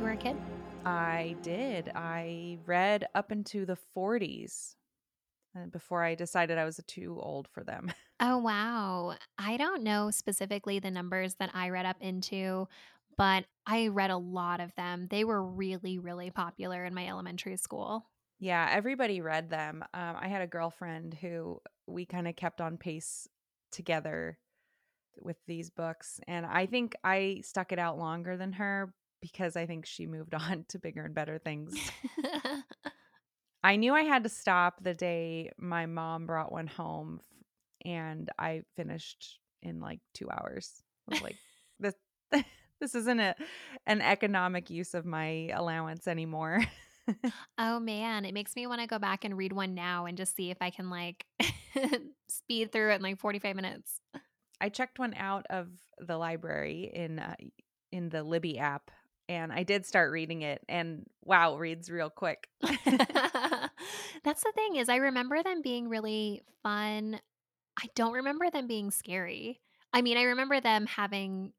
You were a kid? I did. I read up into the 40s uh, before I decided I was too old for them. Oh, wow. I don't know specifically the numbers that I read up into, but I read a lot of them. They were really, really popular in my elementary school. yeah, everybody read them. Um, I had a girlfriend who we kind of kept on pace together with these books. And I think I stuck it out longer than her because I think she moved on to bigger and better things. I knew I had to stop the day my mom brought one home, and I finished in like two hours. I was like, this, this isn't a, an economic use of my allowance anymore. oh, man. It makes me want to go back and read one now and just see if I can like speed through it in like 45 minutes. I checked one out of the library in uh, in the Libby app, and I did start reading it. And wow, it reads real quick. That's the thing is I remember them being really fun. I don't remember them being scary. I mean, I remember them having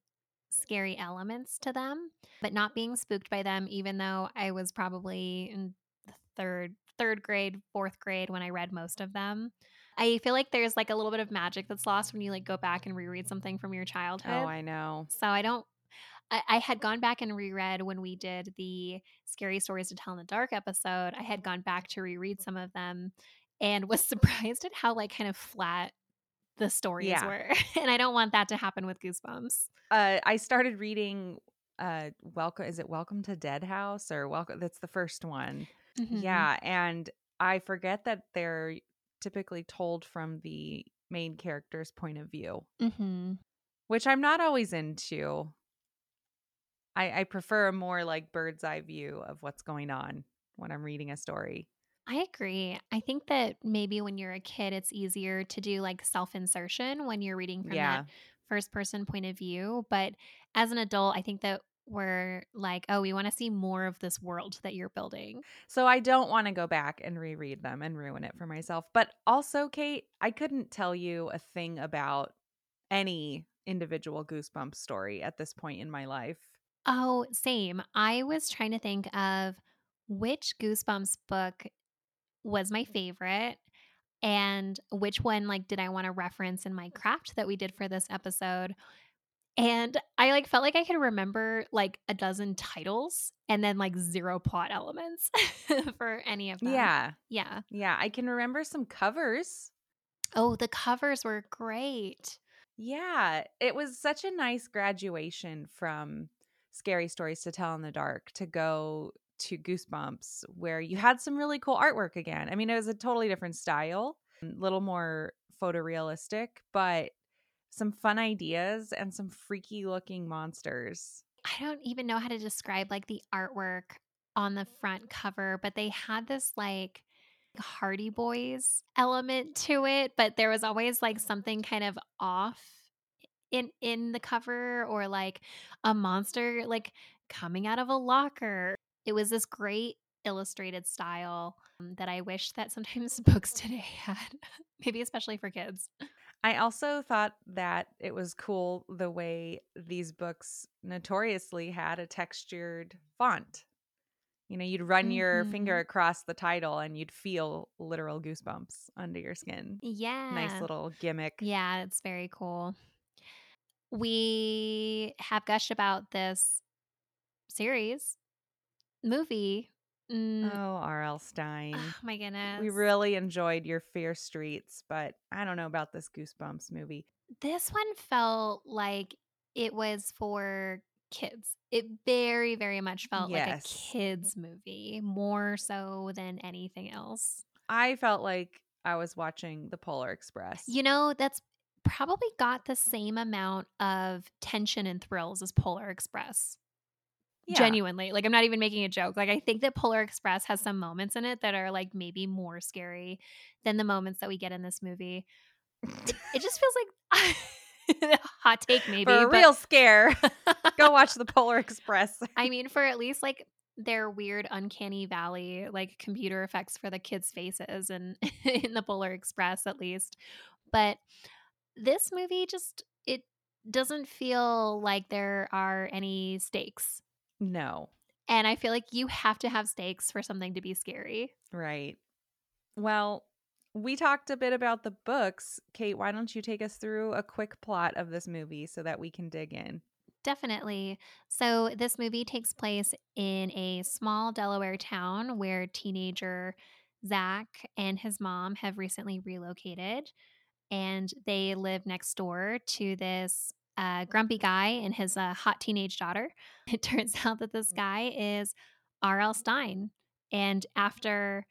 scary elements to them, but not being spooked by them even though I was probably in the third third grade, fourth grade when I read most of them. I feel like there's like a little bit of magic that's lost when you like go back and reread something from your oh, childhood. oh, I know. So I don't. I, I had gone back and reread when we did the scary stories to tell in the dark episode. I had gone back to reread some of them, and was surprised at how like kind of flat the stories Yeah. were. and I don't want that to happen with Goosebumps. uh, I started reading uh welcome is it welcome to dead house or welcome that's the first one Mhm. yeah and i forget that they're typically told from the main character's point of view Mhm. which i'm not always into i i prefer a more like bird's eye view of what's going on when i'm reading a story I agree. I think that maybe when you're a kid, it's easier to do like self insertion when you're reading from yeah that first person point of view. But as an adult, I think that we're like, oh, we want to see more of this world that you're building. so i don't want to go back and reread them and ruin it for myself but also kate i couldn't tell you a thing about any individual goosebumps story at this point in my life Oh, same. I was trying to think of which Goosebumps book was my mm. favorite and which one like did I want to reference in my mm. craft that we did for this episode. And I like felt like I could remember like a dozen titles and then like zero plot elements for any of them. yeah Yeah. Yeah, I can remember some covers. Oh, the covers were great. Yeah, it was such a nice graduation from Scary Stories to Tell in the Dark to go to Goosebumps, where you had some really cool artwork again. I mean, it was a totally different style, a little more photorealistic, but some fun ideas and some freaky looking monsters. I don't even know how to describe like the artwork on the front cover, but they had this like Hardy Boys element to it, but there was always like something kind of off in in the cover or like a monster like coming out of a locker. It was this great illustrated style um, that I wish that sometimes books today had, maybe especially for kids. I also thought that it was cool the way these books notoriously had a textured font. You know, you'd run your finger Mhm. across the title and you'd feel literal goosebumps under your skin. Yeah. Nice little gimmick. Yeah, it's very cool. We have gushed about this series, movie. Mm, Oh, R.L. Stine. oh my goodness. We really enjoyed your Fear Streets, but I don't know about this Goosebumps movie. this one felt like it was for kids. It very, very much felt like a kids movie, more so than anything else. I felt like I was watching The Polar Express. You know, that's probably got the same amount of tension and thrills as Polar Express. Yeah. Genuinely. Like I'm not even making a joke. Like I think that Polar Express has some moments in it that are like maybe more scary than the moments that we get in this movie. It, just feels like a hot take maybe. For a but- real scare, go watch the Polar Express. I mean, for at least like their weird uncanny valley like computer effects for the kids' faces and in the Polar Express at least. But this movie just it doesn't feel like there are any stakes. No. And I feel like you have to have stakes for something to be scary. Right. Well, we talked a bit about the books. Kate, why don't you take us through a quick plot of this movie so that we can dig in? Definitely. So, this movie takes place in a small Delaware town where teenager Zach and his mom have recently relocated, and they live next door to this uh, grumpy guy and his uh, hot teenage daughter. It turns out that this guy is R.L. Stine. And after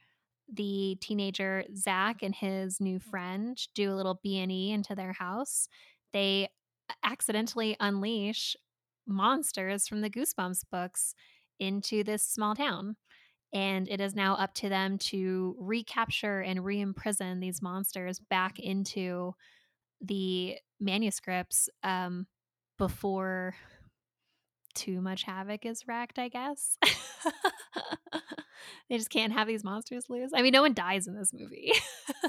the teenager Zach and his new friend do a little B and E into their house, they accidentally unleash monsters from the Goosebumps books into this small town. And it is now up to them to recapture and re imprison these monsters back into the manuscripts um, before too much havoc is wreaked, I guess. they just can't have these monsters loose. I mean, no one dies in this movie.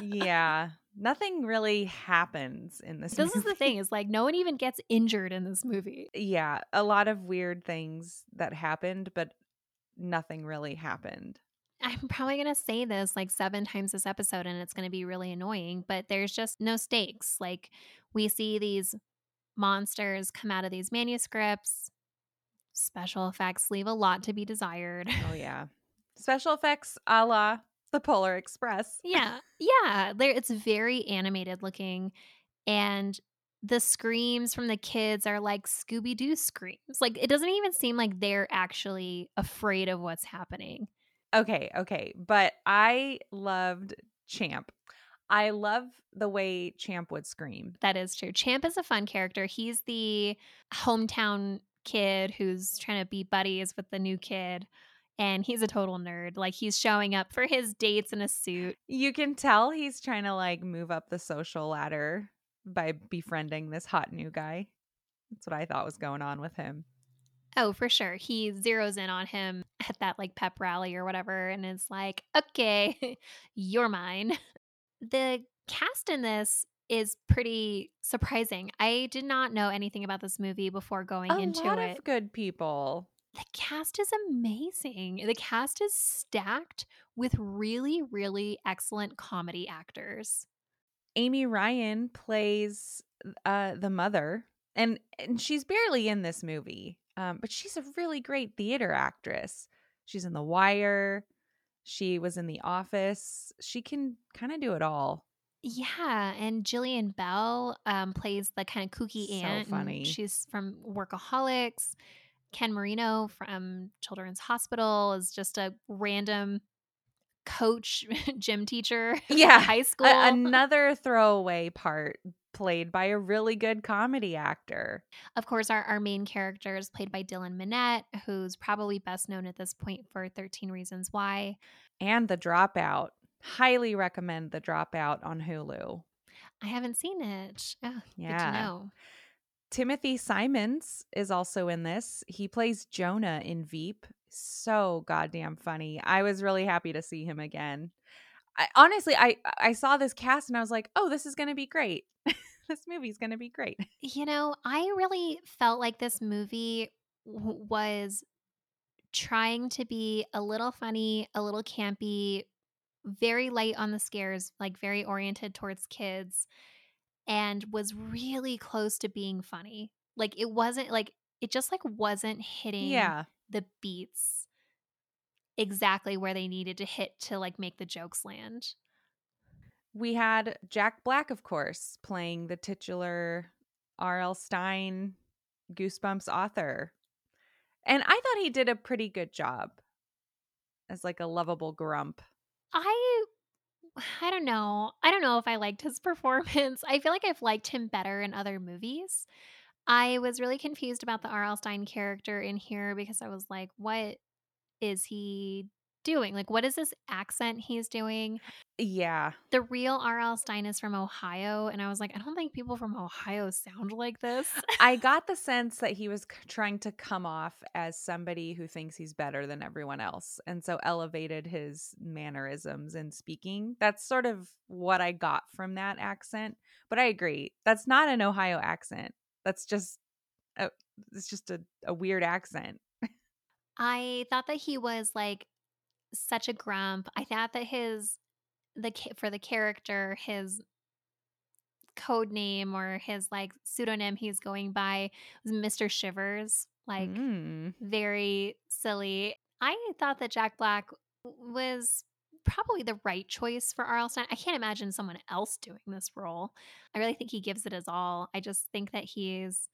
yeah. Nothing really happens in this this is the thing is like no one even gets injured in this movie. Yeah, a lot of weird things that happened, but nothing really happened. I'm probably going to say this like seven times this episode and it's going to be really annoying, but there's just no stakes. Like we see these monsters come out of these manuscripts. Special effects leave a lot to be desired. Oh, yeah. Special effects a la the Polar Express. yeah. Yeah. There it's very animated looking and the screams from the kids are like Scooby Doo screams. Like it doesn't even seem like they're actually afraid of what's happening. Okay, okay. But I loved Champ. I love the way Champ would scream. That is true. Champ is a fun character. He's the hometown kid who's trying to be buddies with the new kid. And he's a total nerd. Like he's showing up for his dates in a suit. You can tell he's trying to like move up the social ladder by befriending this hot new guy. That's what I thought was going on with him. Oh, for sure. He zeroes in on him at that like pep rally or whatever and is like, okay, you're mine. The cast in this is pretty surprising. I did not know anything about this movie before going a into lot it. of good people. the cast is amazing. The cast is stacked with really, really excellent comedy actors. Amy Ryan plays uh, the mother, and and she's barely in this movie, um, but she's a really great theater actress. She's in The Wire. She was in The Office. She can kind of do it all. Yeah, and Jillian Bell um, plays the kind of kooky So aunt. funny. She's from Workaholics. Ken Marino from Children's Hospital is just a random coach, gym teacher, Yeah, high school. A- another throwaway part played by a really good comedy actor. Of course, our, our main character is played by Dylan Minnette, who's probably best known at this point for 13 Reasons Why. And The Dropout. Highly recommend The Dropout on Hulu. I haven't seen it. Oh, Good to Yeah. Timothy Simons is also in this. He plays Jonah in Veep. So goddamn funny. I was really happy to see him again. I, honestly, I I saw this cast and I was like, "Oh, this is going to be great. this movie's going to be great." You know, I really felt like this movie w- was trying to be a little funny, a little campy, very light on the scares, like very oriented towards kids, and was really close to being funny. Like it wasn't like it just like wasn't hitting Yeah. the beats exactly where they needed to hit to like make the jokes land. We had Jack Black, of course, playing the titular R.L. Stine Goosebumps author. And I thought he did a pretty good job as like a lovable grump. I I don't know. I don't know if I liked his performance. I feel like I've liked him better in other movies. I was really confused about the R.L. Stine character in here because I was like, what is he doing? Like, what is this accent he's doing? Yeah. The real R.L. Stine is from Ohio, and I was like, I don't think people from Ohio sound like this. I got the sense that he was trying to come off as somebody who thinks he's better than everyone else, and so elevated his mannerisms and speaking. That's sort of what I got from that accent. But I agree, that's not an Ohio accent. That's just, a, it's just a, a weird accent. I thought that he was like such a grump. I thought that his the for the character his code name or his like pseudonym he's going by was Mr. Shivers. Like Mm. very silly. I thought that Jack Black was probably the right choice for R.L. Stine. I can't imagine someone else doing this role. I really think he gives it his all. I just think that he's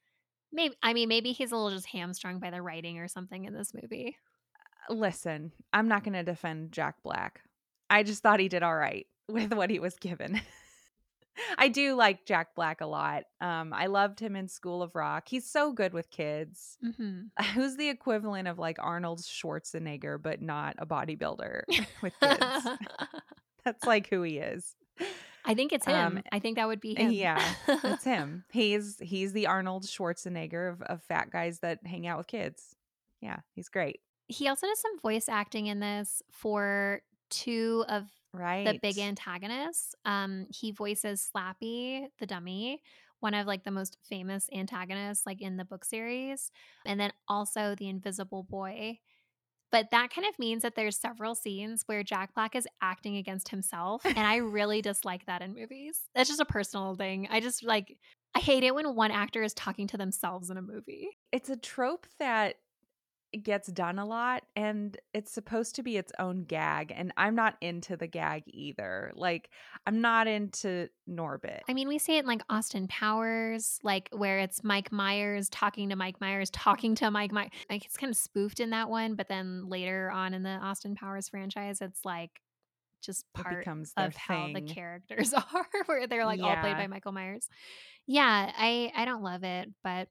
maybe I mean maybe he's a little just hamstrung by the writing or something in this movie. Listen, I'm not going to defend Jack Black. I just thought he did all right with what he was given. I do like Jack Black a lot. Um, I loved him in School of Rock. He's so good with kids. Mhm. Who's the equivalent of like Arnold Schwarzenegger, but not a bodybuilder with kids? That's like who he is. I think it's him. Um, I think that would be him. Yeah, it's him. He's he's the Arnold Schwarzenegger of, of fat guys that hang out with kids. Yeah, he's great. He also does some voice acting in this for two of Right. the big antagonists. Um, he voices Slappy the dummy, one of like the most famous antagonists like in the book series, and then also the Invisible Boy. But that kind of means that there's several scenes where Jack Black is acting against himself, and I really dislike that in movies. That's just a personal thing. I just like I hate it when one actor is talking to themselves in a movie. it's a trope that gets done a lot and it's supposed to be its own gag and I'm not into the gag either. Like I'm not into Norbit. I mean, we see it in like Austin Powers, like where it's Mike Myers talking to Mike Myers, talking to Mike Myers. Like it's kind of spoofed in that one, but then later on in the Austin Powers franchise, it's like just part becomes of how the characters are, where they're like all played by Michael Myers. Yeah, I I don't love it, but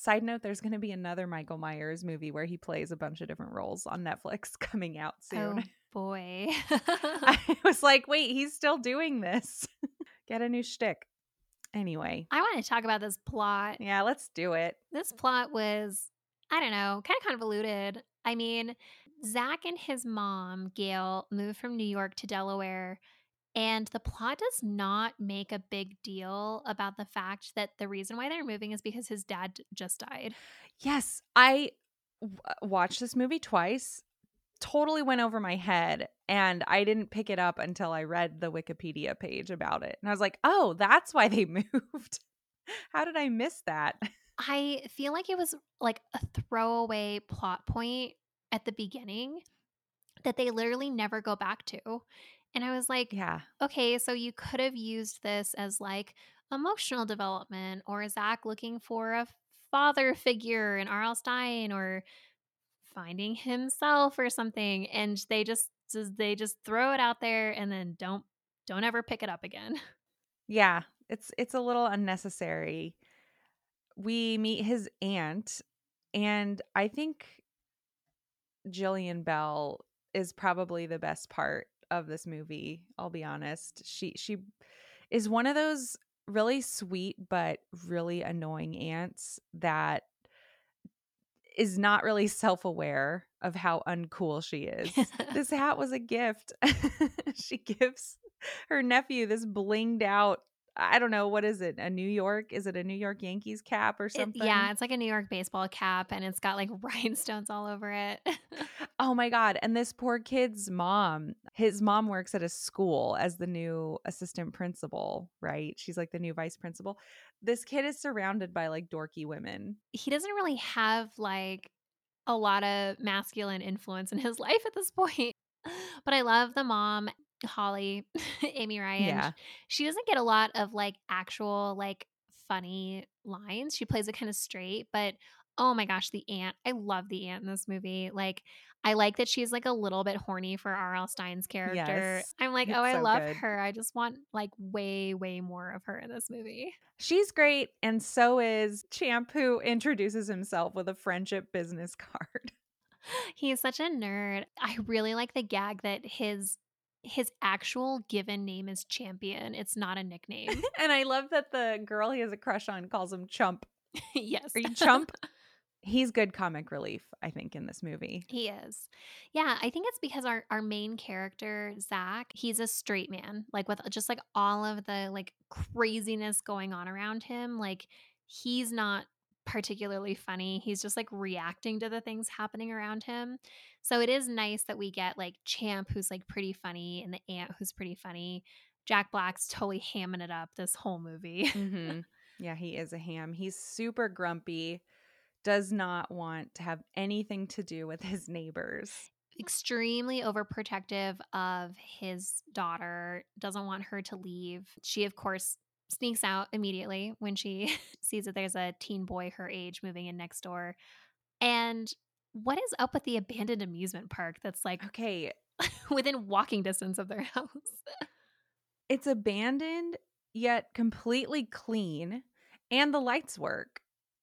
Side note, there's going to be another Michael Myers movie where he plays a bunch of different roles on Netflix coming out soon. oh boy. I was like, wait, he's still doing this. Get a new shtick. Anyway, I want to talk about this plot. yeah, let's do it. this plot was i don't know kind of convoluted i mean zach and his mom gail moved from new york to delaware and the plot does not make a big deal about the fact that the reason why they're moving is because his dad just died Yes, I w- uh, watched this movie twice. Totally went over my head, and I didn't pick it up until I read the Wikipedia page about it. And I was like, "Oh, that's why they moved." How did I miss that? i feel like it was like a throwaway plot point at the beginning that they literally never go back to and i was like Yeah, okay, so you could have used this as like emotional development or Zach looking for a father figure in R.L. Stine or finding himself or something. And they just just- they just throw it out there and then don't don't ever pick it up again. yeah. It's it's a little unnecessary. We meet his aunt, and I think Jillian Bell is probably the best part of this movie. I'll be honest. She she is one of those really sweet but really annoying aunts that is not really self-aware of how uncool she is. this hat was a gift. she gives her nephew this blinged out I don't know what is it? A New York? Is it a New York Yankees cap or It- something? yeah, it's like a New York baseball cap and it's got like rhinestones all over it. Oh my god, and this poor kid's mom, his mom works at a school as the new assistant principal, right? She's like the new vice principal. This kid is surrounded by like dorky women. he doesn't really have like a lot of masculine influence in his life at this point. But I love the mom, Holly, Amy Ryan. Yeah. She doesn't get a lot of like actual like funny lines. She plays it kind of straight, but oh my gosh, the aunt. I love the aunt in this movie. Like I like that she's like a little bit horny for R.L. Stine's character. Yes. I'm like, oh, I so love good. her. I just want like way, way more of her in this movie. She's great, and so is Champ, who introduces himself with a friendship business card. He's such a nerd. I really like the gag that his his actual given name is Champion. It's not a nickname. and I love that the girl he has a crush on calls him Chump. yes. Are you Chump? He's good comic relief, I think, in this movie. He is. Yeah, I think it's because our our main character, Zach, he's a straight man. Like with just like all of the like craziness going on around him, like he's not particularly funny. He's just like reacting to the things happening around him. So it is nice that we get like Champ who's like pretty funny and the aunt who's pretty funny. Jack Black's totally hamming it up this whole movie. hmm Yeah, he is a ham. He's super grumpy, does not want to have anything to do with his neighbors. extremely overprotective of his daughter, doesn't want her to leave. She, of course, sneaks out immediately when she sees that there's a teen boy her age moving in next door. And what is up with the abandoned amusement park that's like Okay, within walking distance of their house? it's abandoned yet completely clean, and the lights work.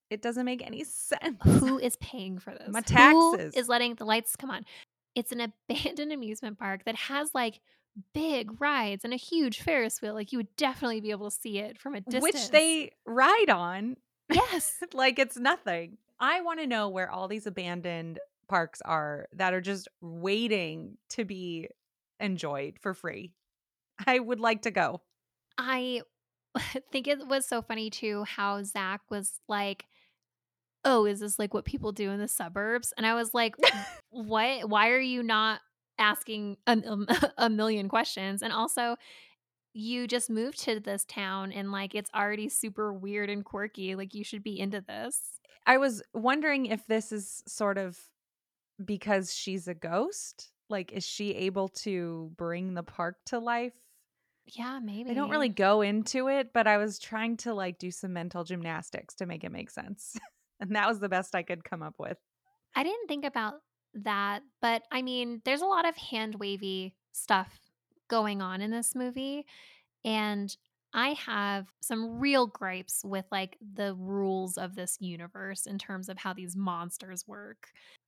It doesn't make any sense. Who is paying for this? My Who taxes. is letting the lights come on? It's an abandoned amusement park that has like big rides and a huge Ferris wheel. Like you would definitely be able to see it from a distance. Which they ride on yes, like it's nothing. I want to know where all these abandoned parks are that are just waiting to be enjoyed for free. I would like to go. I think it was so funny too how Zach was like, "Oh, is this like what people do in the suburbs?" And I was like, "What? Why are you not asking a, a million questions?" And also, you just moved to this town and like it's already super weird and quirky. Like you should be into this. I was wondering if this is sort of because she's a ghost. Like, is she able to bring the park to life? Yeah, maybe. i don't really go into it, but I was trying to like do some mental gymnastics to make it make sense. and that was the best I could come up with. I didn't think about that, but I mean, there's a lot of hand wavy stuff going on in this movie. And I have some real gripes with like the rules of this universe in terms of how these monsters work.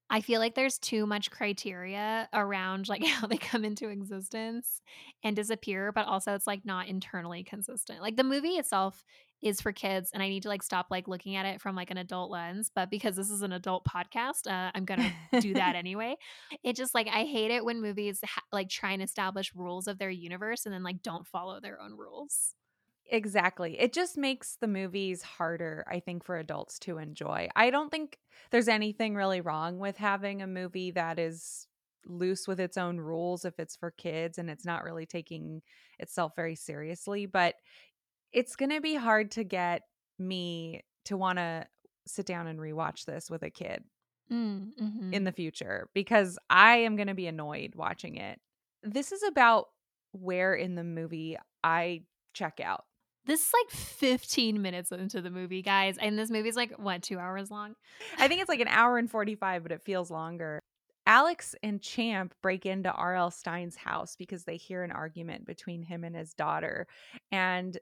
I feel like there's too much criteria around like how they come into existence and disappear, but also it's like not internally consistent. Like the movie itself is for kids and I need to like stop like looking at it from like an adult lens, but because this is an adult podcast, uh, I'm to do that anyway. It just like I hate it when movies ha- like try and establish rules of their universe and then like don't follow their own rules. Exactly. It just makes the movies harder, I think, for adults to enjoy. I don't think there's anything really wrong with having a movie that is loose with its own rules if it's for kids and it's not really taking itself very seriously. But it's going to be hard to get me to want to sit down and rewatch this with a kid Mm, mhm. in the future because I am going to be annoyed watching it. This is about where in the movie I check out. This is like 15 minutes into the movie, guys. And this movie's like, what, two hours long? I think it's like an hour and 45, but it feels longer. Alex and Champ break into R.L. Stine's house because they hear an argument between him and his daughter. And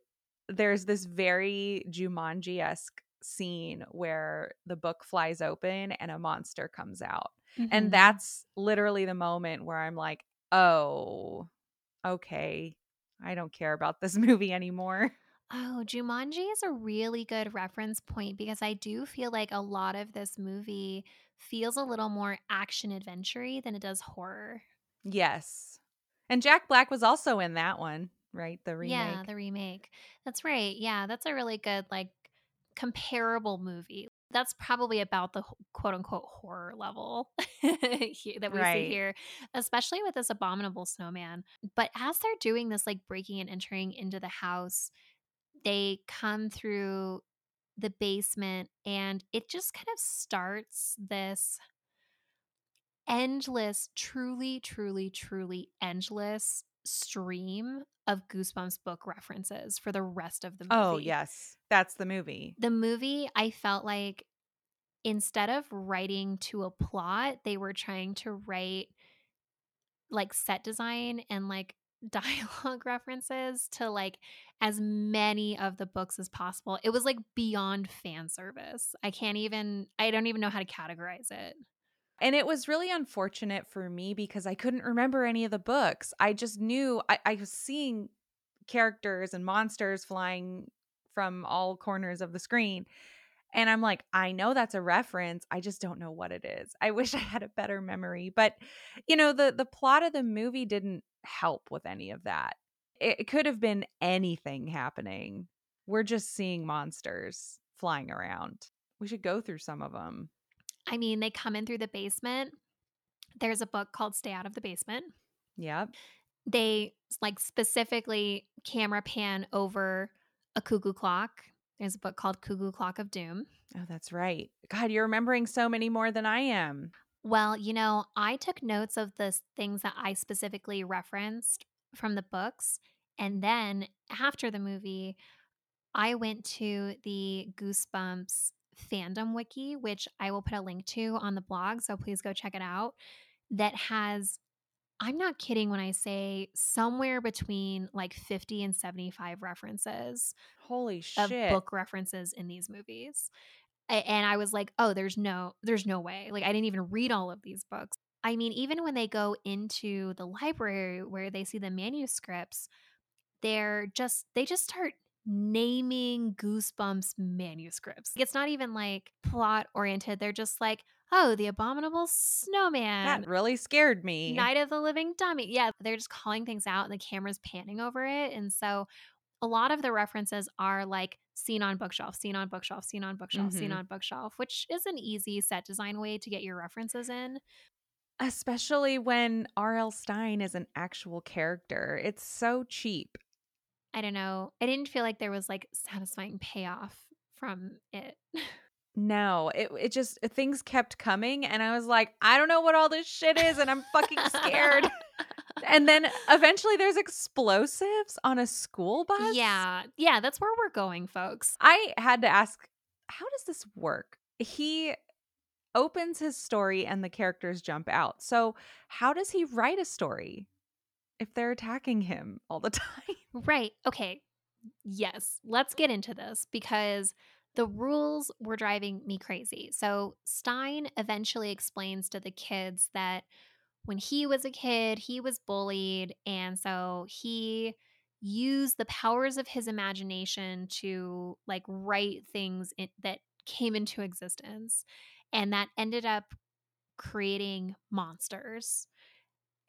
there's this very Jumanji esque scene where the book flies open and a monster comes out. Mhm. And that's literally the moment where I'm like, oh, okay. I don't care about this movie anymore. Oh, Jumanji is a really good reference point because I do feel like a lot of this movie feels a little more action adventure than it does horror. Yes. And Jack Black was also in that one, right? The remake. Yeah, the remake. That's right. Yeah, that's a really good, like, comparable movie. That's probably about the quote unquote horror level that we Right. see here, especially with this abominable snowman. But as they're doing this, like breaking and entering into the house, they come through the basement and it just kind of starts this endless, truly, truly, truly endless stream of Goosebumps book references for the rest of the oh, movie. Oh, yes. That's the movie. The movie, I felt like instead of writing to a plot, they were trying to write like set design and like dialogue references to like as many of the books as possible. It was like beyond fan service. I can't even I don't even know how to categorize it. And it was really unfortunate for me because I couldn't remember any of the books. I just knew I, I was seeing characters and monsters flying from all corners of the screen. And I'm like, I know that's a reference. I just don't know what it is. I wish I had a better memory. But, you know, the the plot of the movie didn't help with any of that. It, it could have been anything happening. We're just seeing monsters flying around. We should go through some of them. I mean, they come in through the basement. There's a book called Stay Out of the Basement. Yep. They like specifically camera pan over a cuckoo clock. There's a book called Cuckoo Clock of Doom. Oh, that's right. God, you're remembering so many more than I am. Well, you know, I took notes of the things that I specifically referenced from the books. And then after the movie, I went to the Goosebumps fandom wiki, which I will put a link to on the blog. So please go check it out. That has, I'm not kidding when I say somewhere between like 50 and 75 references. Holy shit. Of book references in these movies. And I was like, oh, there's no, there's no way. Like, I didn't even read all of these books. I mean, even when they go into the library where they see the manuscripts, they're just, they just start naming Goosebumps manuscripts. It's not even like plot oriented. They're just like, oh, the abominable snowman. That really scared me. Night of the living dummy. Yeah, they're just calling things out and the camera's panning over it. And so a lot of the references are like seen on bookshelf, seen on bookshelf, seen on bookshelf, mm-hmm. seen on bookshelf, which is an easy set design way to get your references in. Especially when R.L. Stine is an actual character. It's so cheap. I don't know. I didn't feel like there was like satisfying payoff from it. No, it it just uh, things kept coming and I was like, I don't know what all this shit is and I'm fucking scared. and then eventually there's explosives on a school bus. Yeah. Yeah, that's where we're going, folks. I had to ask, how does this work? He opens his story and the characters jump out. So, how does he write a story if they're attacking him all the time? Right. Okay. Yes. Let's get into this because the rules were driving me crazy. So Stine eventually explains to the kids that when he was a kid, he was bullied. And so he used the powers of his imagination to like write things in, that came into existence. And that ended up creating monsters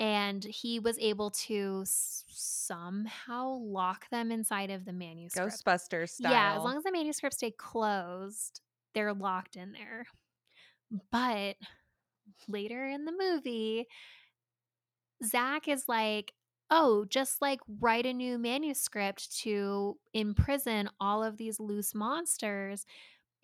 and he was able to s- somehow lock them inside of the manuscript. Ghostbusters style. Yeah, as long as the manuscripts stay closed, they're locked in there. But later in the movie, Zach is like, oh, just like write a new manuscript to imprison all of these loose monsters.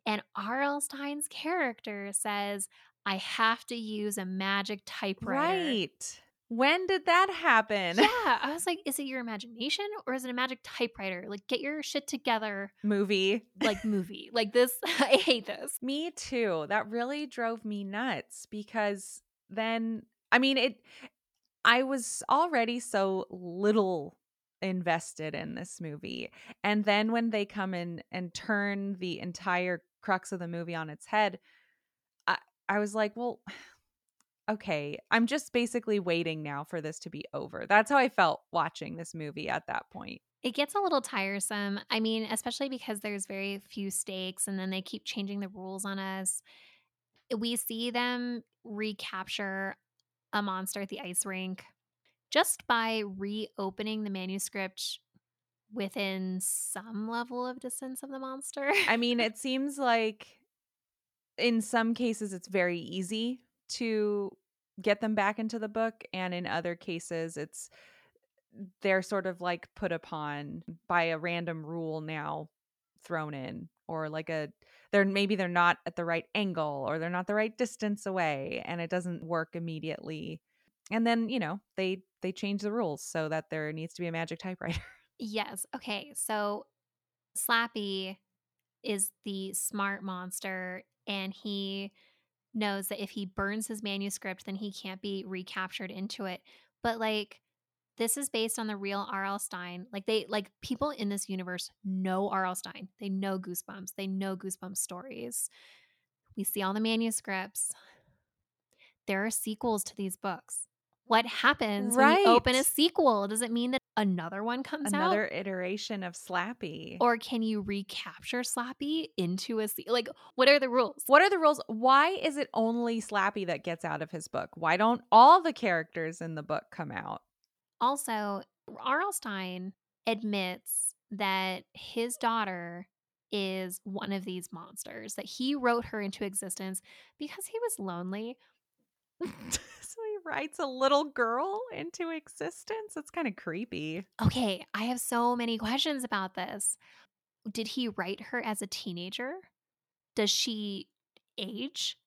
And R.L. Stine's character says, I have to use a magic typewriter. Right. When did that happen? Yeah. I was like, is it your imagination or is it a magic typewriter? Like, get your shit together. Movie. Like, movie. like, this, I hate this. Me too. That really drove me nuts because then, I mean, it, I was already so little invested in this movie. And then when they come in and turn the entire crux of the movie on its head, I, I was like, well, okay, I'm just basically waiting now for this to be over. That's how I felt watching this movie at that point. It gets a little tiresome. I mean, especially because there's very few stakes and then they keep changing the rules on us. We see them recapture a monster at the ice rink just by reopening the manuscript within some level of distance of the monster. I mean, it seems like in some cases it's very easy to get them back into the book and in other cases it's they're sort of like put upon by a random rule now thrown in or like a they're maybe they're not at the right angle or they're not the right distance away and it doesn't work immediately. And then you know they they change the rules so that there needs to be a magic typewriter. Yes okay so slappy is the smart monster and he knows that if he burns his manuscript, then he can't be recaptured into it. But like this is based on the real R.L. Stine. Like they like people in this universe know R.L. Stine. They know Goosebumps. They know Goosebumps stories. We see all the manuscripts. There are sequels to these books. What happens when you open a sequel? Does it mean that another one comes out? Another iteration of Slappy. Or can you recapture Slappy into a se- like what are the rules? What are the rules? Why is it only Slappy that gets out of his book? Why don't all the characters in the book come out? Also, R.L. Stine admits that his daughter is one of these monsters, that he wrote her into existence because he was lonely. writes a little girl into existence? That's kind of creepy. Okay, I have so many questions about this. Did he write her as a teenager? Does she age?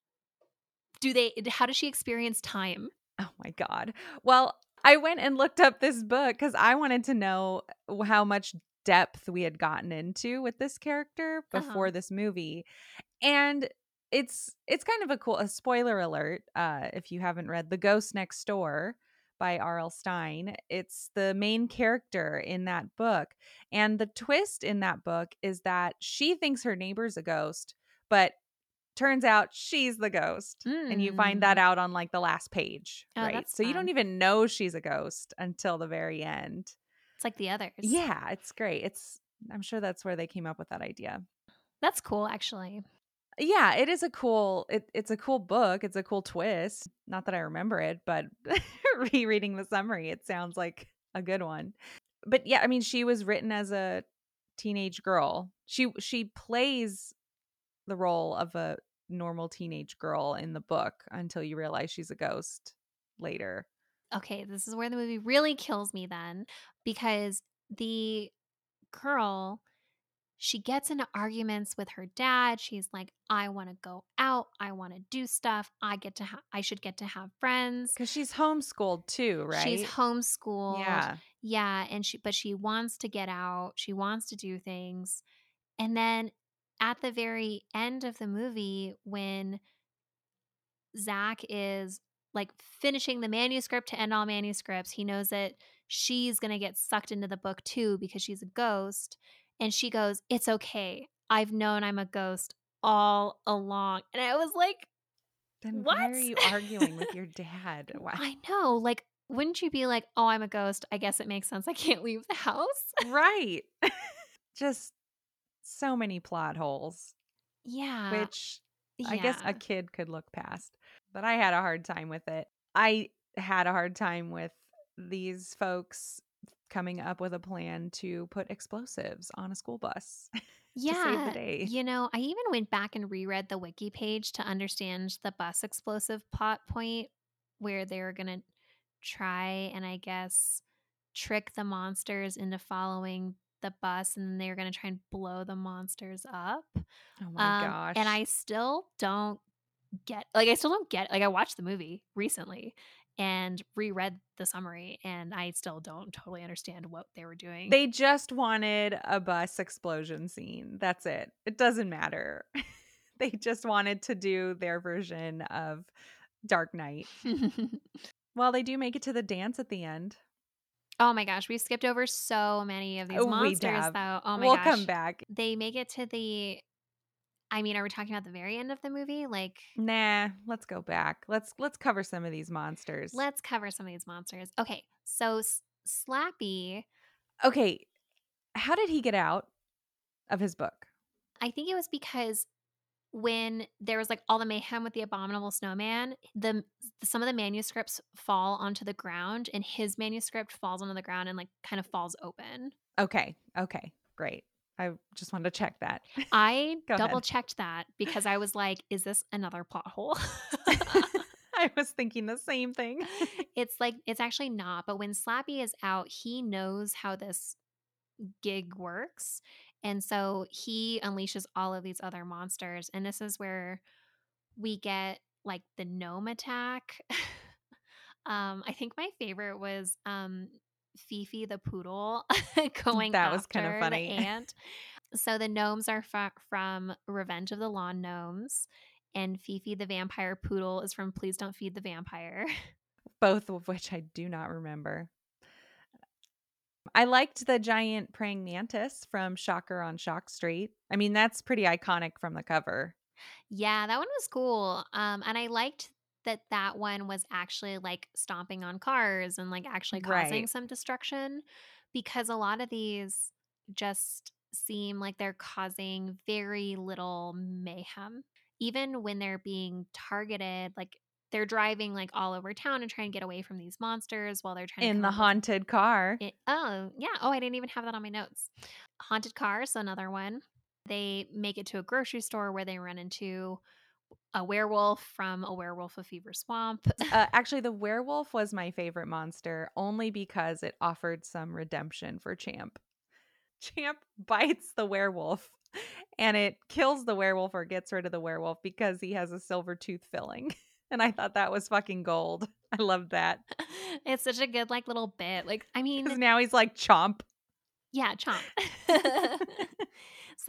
Do they how does she experience time? Oh my God. Well, I went and looked up this book because I wanted to know how much depth we had gotten into with this character before Uh-huh. this movie. And it's it's kind of a cool a spoiler alert uh if you haven't read The Ghost Next Door by R.L. Stine. It's the main character in that book. And the twist in that book is that she thinks her neighbor's a ghost, but turns out she's the ghost. And you find that Mm. out on like the last page, Oh, right? So you don't even know she's a ghost until the very end. It's like the others. Yeah, it's great. It's I'm sure that's where they came up with that idea. That's cool actually. Yeah, it is a cool it, it's a cool book. It's a cool twist. Not that I remember it, but rereading the summary, it sounds like a good one. But yeah, I mean, she was written as a teenage girl. She she plays the role of a normal teenage girl in the book until you realize she's a ghost later. Okay, this is where the movie really kills me then because the girl she gets into arguments with her dad. She's like, "I want to go out. I want to do stuff. I get to ha- I should get to have friends." Cuz she's homeschooled too, right? She's homeschooled. Yeah. Yeah, and she but she wants to get out. She wants to do things. And then at the very end of the movie when Zach is like finishing the manuscript to end all manuscripts, he knows that she's going to get sucked into the book too because she's a ghost. And she goes, It's okay. I've known I'm a ghost all along. And I was like, Then What? why are you arguing with your dad? Why? I know. Like, wouldn't you be like, Oh, I'm a ghost. I guess it makes sense. I can't leave the house. right. Just so many plot holes, Yeah. which I guess a kid could look past. But I had a hard time with it. I had a hard time with these folks coming up with a plan to put explosives on a school bus Yeah. You know, I even went back and reread the wiki page to understand the bus explosive plot point where they were going to try and I guess trick the monsters into following the bus and then they were going to try and blow the monsters up. Oh my Um, gosh. and I still don't get like I still don't get like I watched the movie recently and reread the summary and I still don't totally understand what they were doing. They just wanted a bus explosion scene. That's it. It doesn't matter. they just wanted to do their version of Dark Knight. Well, they do make it to the dance at the end. oh my gosh, we skipped over so many of these Oh, monsters though. Oh my we'll gosh. come back. They make it to the I mean, are we talking about the very end of the movie? Like Nah, let's go back. Let's let's cover some of these monsters. let's cover some of these monsters. Okay. So S- Slappy, okay, how did he get out of his book? I think it was because when there was like all the mayhem with the abominable snowman, the some of the manuscripts fall onto the ground and his manuscript falls onto the ground and like kind of falls open. Okay, okay, great. I just wanted to check that. I Go ahead. double checked that because I was like, is this another plot hole? I was thinking the same thing. it's like it's actually not, but when Slappy is out, he knows how this gig works. And so he unleashes all of these other monsters. And this is where we get like the gnome attack. um, I think my favorite was um Fifi the poodle going That was kinda after funny. the ant. So the gnomes are fro from Revenge of the Lawn Gnomes, and Fifi the Vampire Poodle is from Please Don't Feed the Vampire. Both of which I do not remember. I liked the giant praying mantis from Shocker on Shock Street. I mean, that's pretty iconic from the cover. Yeah, that one was cool. Um, and I liked that that one was actually like stomping on cars and like actually causing Right. some destruction because a lot of these just seem like they're causing very little mayhem. Even when they're being targeted, like they're driving like all over town and trying to get away from these monsters while they're trying to In the up with haunted car. it. Oh, yeah. Oh, I didn't even have that on my notes. Haunted cars, another one. They make it to a grocery store where they run into a werewolf from A Werewolf of Fever Swamp. Uh, actually, the werewolf was my favorite monster only because it offered some redemption for Champ. Champ bites the werewolf and it kills the werewolf or gets rid of the werewolf because he has a silver tooth filling. And I thought that was fucking gold. I loved that. it's such a good like little bit. Like, I mean, now he's like chomp. yeah, chomp.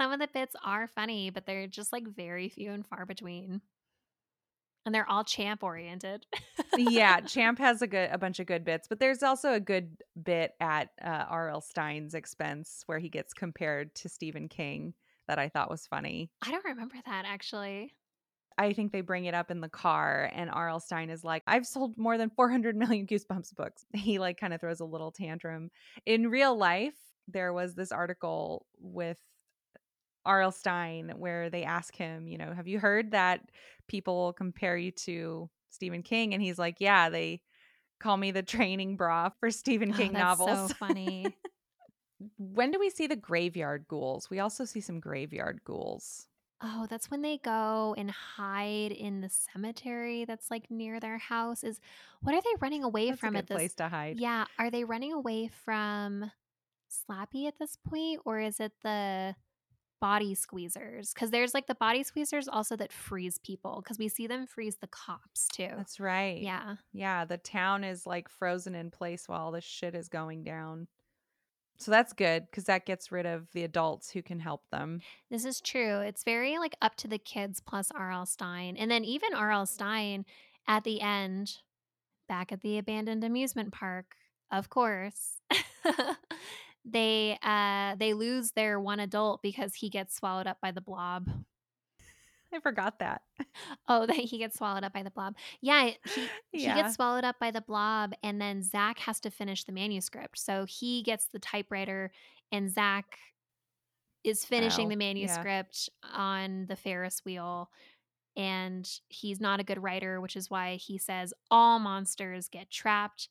Some of the bits are funny, but they're just like very few and far between. And they're all champ oriented. yeah, Champ has a good a bunch of good bits, but there's also a good bit at uh, R.L. Stine's expense where he gets compared to Stephen King that I thought was funny. I don't remember that actually. I think they bring it up in the car, and R.L. Stine is like, I've sold more than 400 million Goosebumps books. He like kind of throws a little tantrum. In real life, there was this article with R.L. Stine where they ask him, you know, have you heard that people compare you to Stephen King? And he's like, yeah, they call me the training bra for Stephen Oh, King that's novels. so funny. when do we see the graveyard ghouls? We also see some graveyard ghouls. Oh, that's when they go and hide in the cemetery that's like near their house. Is what are they running away That's from a at this? place to hide. Yeah, are they running away from Slappy at this point, or is it the body squeezers? Because there's like the body squeezers also that freeze people. Because we see them freeze the cops too. That's right. yeah, Yeah, the town is like frozen in place while this shit is going down. So that's good because that gets rid of the adults who can help them. this is true. It's very like up to the kids plus R.L. Stine, and then even R.L. Stine at the end, back at the abandoned amusement park, of course. they uh they lose their one adult because he gets swallowed up by the blob. I forgot that. Oh, that he gets swallowed up by the blob. Yeah, he he Yeah. gets swallowed up by the blob, and then Zach has to finish the manuscript. So he gets the typewriter, and Zach is finishing Oh, the yeah. manuscript on the Ferris wheel. And he's not a good writer, which is why he says all monsters get trapped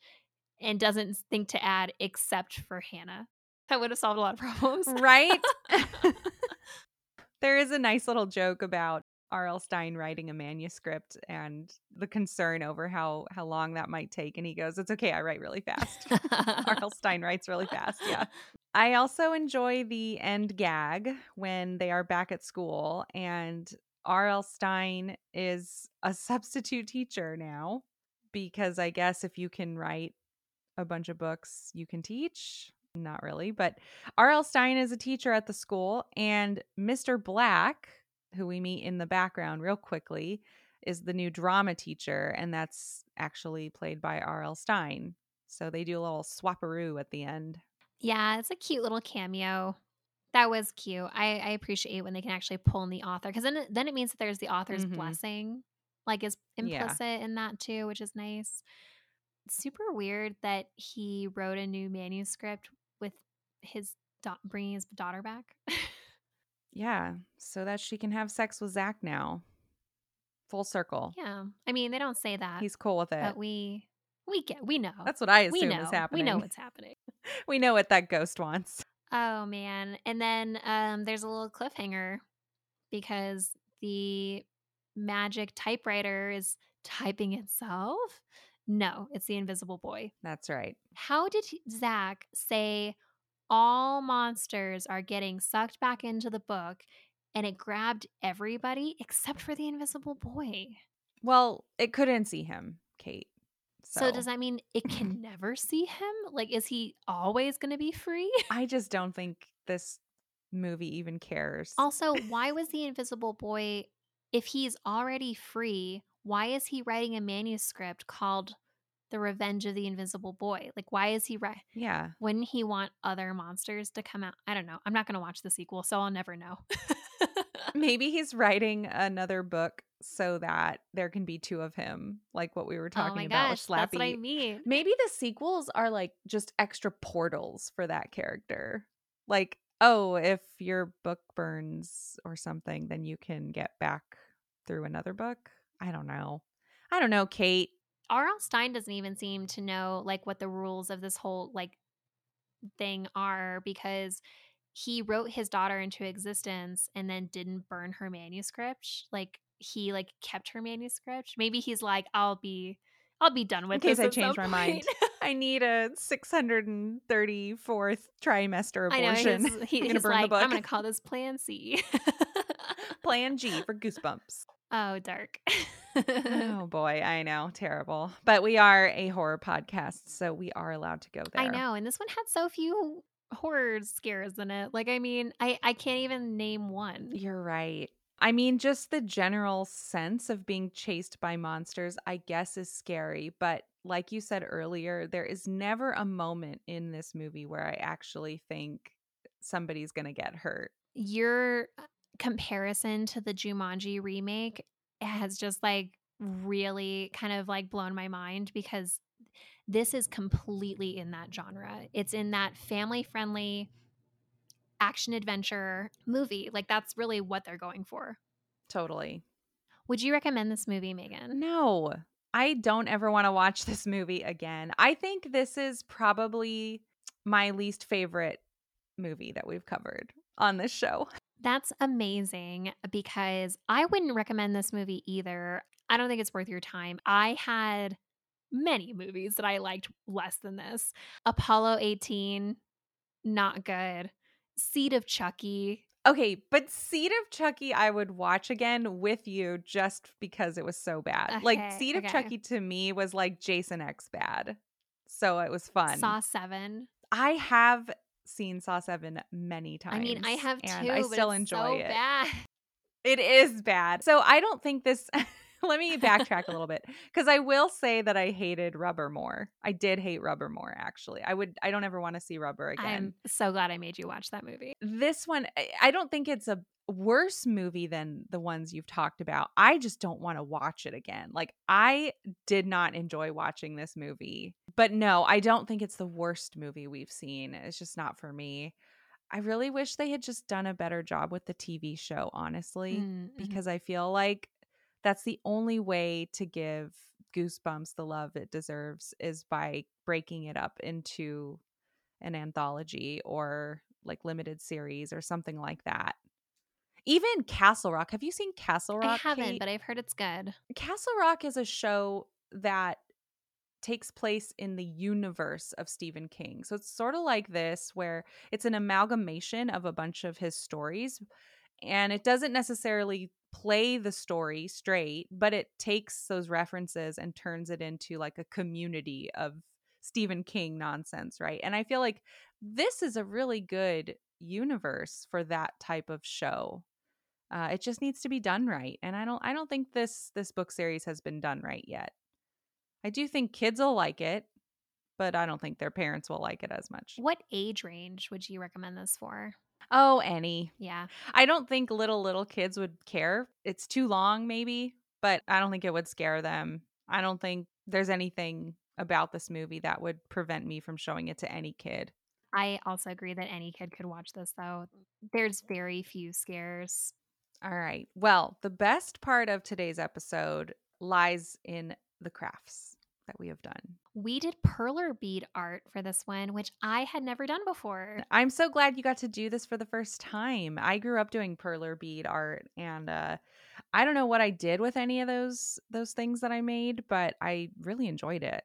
and doesn't think to add except for Hannah. That would have solved a lot of problems. Right? there is a nice little joke about R.L. Stine writing a manuscript and the concern over how how long that might take and he goes, "It's okay, I write really fast." R.L. Stine writes really fast. Yeah. I also enjoy the end gag when they are back at school and R.L. Stine is a substitute teacher now because I guess if you can write a bunch of books, you can teach. Not really, but R.L. Stine is a teacher at the school, and Mr. Black, who we meet in the background real quickly, is the new drama teacher, and that's actually played by R.L. Stine. So they do a little swapperoo at the end. Yeah, it's a cute little cameo. That was cute. I, I appreciate when they can actually pull in the author because then it, then it means that there's the author's Mhm. blessing, like is Yeah. implicit in that too, which is nice. Super weird that he wrote a new manuscript his da- bringing his daughter back. Yeah, so that she can have sex with Zach now. Full circle. yeah, I mean they don't say that, He's cool with it. but we we get we know. That's what I we assume know is happening. we know what's happening. we know what that ghost wants. Oh man. And then um there's a little cliffhanger because the magic typewriter is typing itself. No, it's the invisible boy. That's right. How did Zach say all monsters are getting sucked back into the book and it grabbed everybody except for the invisible boy? Well, it couldn't see him, Kate. So, So, does that mean it can never see him? Like, is he always going to be free? I just don't think this movie even cares. Also, why was the invisible boy if he's already free, why is he writing a manuscript called The Revenge of the Invisible Boy? Like why is he right? yeah. Wouldn't he want other monsters to come out? I don't know. I'm not going to watch the sequel, so I'll never know. Maybe he's writing another book so that there can be two of him, like what we were oh talking my about gosh, with that's what I mean. Maybe the sequels are like just extra portals for that character. Like, oh, if your book burns or something, then you can get back through another book. I don't know. I don't know, Kate. R.L. Stine doesn't even seem to know like what the rules of this whole like thing are because he wrote his daughter into existence and then didn't burn her manuscript. Like he like kept her manuscript. Maybe he's like, I'll be I'll be done with In case this I change my mind. I need a 634th trimester I know abortion. he's, he- I'm gonna he's burn like, the book. I'm gonna call this Plan C. Plan G for goosebumps. oh, dark. Oh boy, I know, terrible. But we are a horror podcast, so we are allowed to go there. I know, and this one had so few horror scares in it. Like, I mean, I I can't even name one. You're right. I mean, just the general sense of being chased by monsters, I guess, is scary. But like you said earlier, there is never a moment in this movie where I actually think somebody's going to get hurt. Your uh, comparison to the Jumanji remake has just like really kind of like blown my mind because this is completely in that genre. It's in that family friendly action adventure movie. Like that's really what they're going for. Totally. Would you recommend this movie, Megan? No, I don't ever want to watch this movie again. I think this is probably my least favorite movie that we've covered on this show. That's amazing because I wouldn't recommend this movie either. I don't think it's worth your time. I had many movies that I liked less than this. Apollo 18, not good. Seed of Chucky, Okay, but Seed of Chucky I would watch again with you just because it was so bad. like Okay, Seed of okay. Chucky to me was like Jason X bad. So it was fun. Saw 7. I have seen Saw 7 many times. I mean, I have too, and I still enjoy so it. bad. It is bad. So I don't think this. let me backtrack a little bit because I will say that I hated Rubber more. I did hate Rubber more. Actually, I would. I don't ever want to see Rubber again. I'm so glad I made you watch that movie. This one, I don't think it's a worse movie than the ones you've talked about. I just don't want to watch it again. Like I did not enjoy watching this movie. But no, I don't think it's the worst movie we've seen. It's just not for me. I really wish they had just done a better job with the TV show, honestly, Mm, mhm. because I feel like that's the only way to give Goosebumps the love it deserves is by breaking it up into an anthology or like limited series or something like that. Even Castle Rock. Have you seen Castle Rock? I haven't, Kate? but I've heard it's good. Castle Rock is a show that takes place in the universe of Stephen King. So it's sort of like this, where it's an amalgamation of a bunch of his stories. And it doesn't necessarily play the story straight, but it takes those references and turns it into like a community of Stephen King nonsense, right? And I feel like this is a really good universe for that type of show. Uh, it just needs to be done right, and I don't. I don't think this this book series has been done right yet. I do think kids will like it, but I don't think their parents will like it as much. What age range would you recommend this for? Oh, any. Yeah. I don't think little little kids would care. It's too long, maybe, but I don't think it would scare them. I don't think there's anything about this movie that would prevent me from showing it to any kid. I also agree that any kid could watch this, though. There's very few scares. All right. Well, the best part of today's episode lies in the crafts that we have done. We did perler bead art for this one, which I had never done before. I'm so glad you got to do this for the first time. I grew up doing perler bead art and uh I don't know what I did with any of those those things that I made, but I really enjoyed it.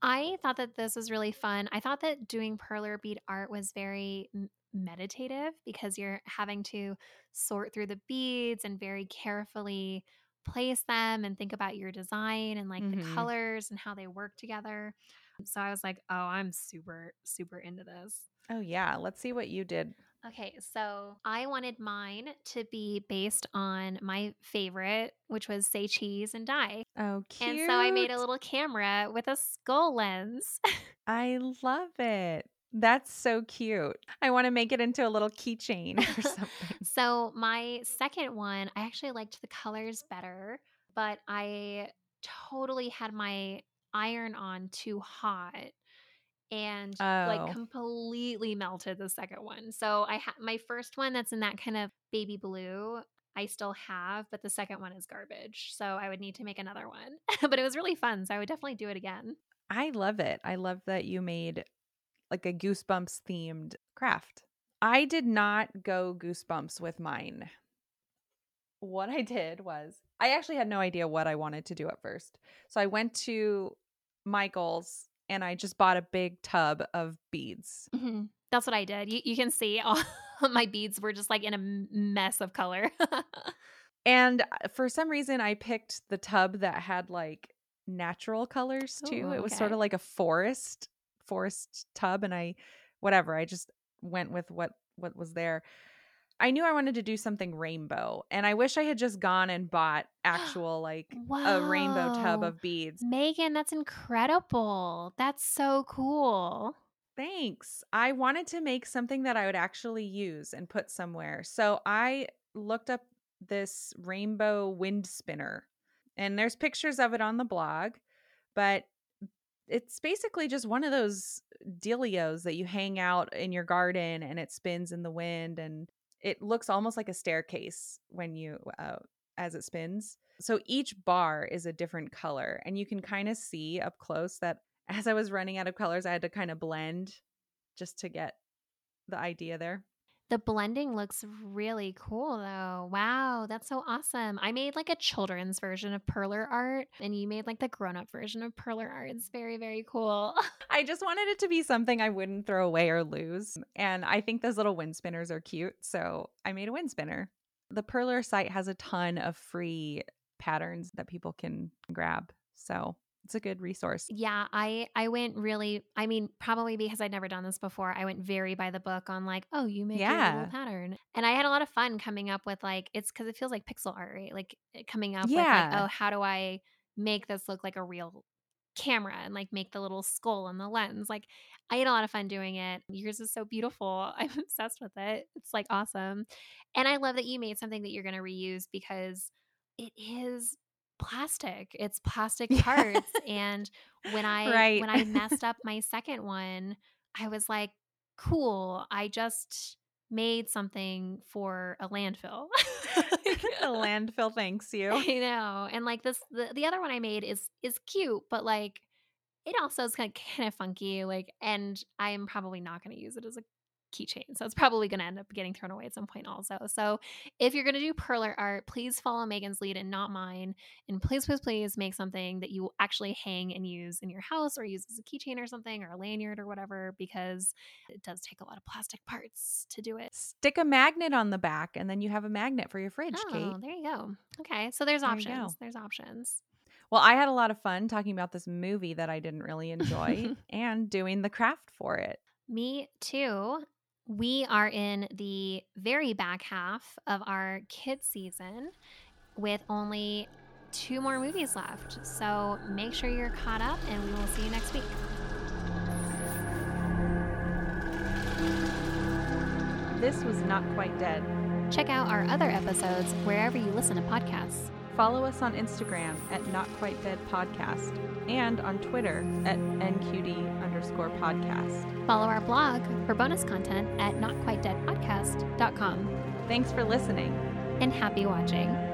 I thought that this was really fun. I thought that doing perler bead art was very meditative because you're having to sort through the beads and very carefully place them and think about your design and like the Mhm. colors and how they work together. So I was like, oh, I'm super, super into this. Oh yeah, let's see what you did. Okay, so I wanted mine to be based on my favorite, which was say cheese and die. Oh, cute. And so I made a little camera with a skull lens. I love it. That's so cute. I want to make it into a little keychain or something. So my second one, I actually liked the colors better, but I totally had my iron on too hot and like Oh, completely melted the second one. So I had my first one that's in that kind of baby blue. I still have, but the second one is garbage. So I would need to make another one. but it was really fun. So I would definitely do it again. I love it. I love that you made like a Goosebumps themed craft. I did not go Goosebumps with mine. What I did was, I actually had no idea what I wanted to do at first. So I went to Michael's and I just bought a big tub of beads. Mm-hmm. That's what I did. You, you can see all my beads were just like in a mess of color. and uh, for some reason, I picked the tub that had like natural colors too. Ooh, it was sort of like a forest forest tub and I whatever, I just went with what what was there. I knew I wanted to do something rainbow, and I wish I had just gone and bought actual like a rainbow tub of beads. Megan, that's incredible. That's so cool. Thanks. I wanted to make something that I would actually use and put somewhere. So I looked up this rainbow wind spinner, and there's pictures of it on the blog, but it's basically just one of those dealios that you hang out in your garden and it spins in the wind and it looks almost like a staircase when you uh, as it spins. So each bar is a different color and you can kind of see up close that as I was running out of colors I had to kind of blend just to get the idea there. The blending looks really cool though. Wow, that's so awesome. I made like a children's version of perler art and you made like the grown-up version of perler art. It's very very cool. I just wanted it to be something I wouldn't throw away or lose. And I think those little wind spinners are cute, so I made a wind spinner. The Perler site has a ton of free patterns that people can grab. So it's a good resource. Yeah, I I went really I mean, probably because I'd never done this before. I went very by the book on like, oh, you make your Yeah. little pattern. And I had a lot of fun coming up with like it's cuz it feels like pixel art, right? Like eh, coming up with like, Yeah. oh, how do I make this look like a real camera and like make the little skull and the lens. Like I had a lot of fun doing it. Yours is so beautiful. I'm obsessed with it. It's like awesome. And I love that you made something that you're going to reuse because it is plastic. It's plastic parts and when I right. when I messed up my second one, I was like, "Cool. I just made something for a landfill." the landfill thanks you. I know. And like this the, the other one I made is is cute, but like it also is kind of kind of funky like and I am probably not going to use it as a keychain. So it's probably going to end up getting thrown away at some point also. So if you're going to do perler art, please follow Megan's lead and not mine. And please please please make something that you will actually hang and use in your house or use as a keychain or something or a lanyard or whatever because it does take a lot of plastic parts to do it. Stick a magnet on the back and then you have a magnet for your fridge, Kate. Oh, there you go. Okay. So there's There options. There's options. Well, I had a lot of fun talking about this movie that I didn't really enjoy and doing the craft for it. Me too. We are in the very back half of our kids season with only two more movies left. So make sure you're caught up and we will see you next week. This was Not Quite Dead. Check out our other episodes wherever you listen to podcasts. Follow us on Instagram at Not Quite Dead Podcast and on Twitter at NQD underscore podcast. Follow our blog for bonus content at notquitedeadpodcast.com. Thanks for listening. And happy watching.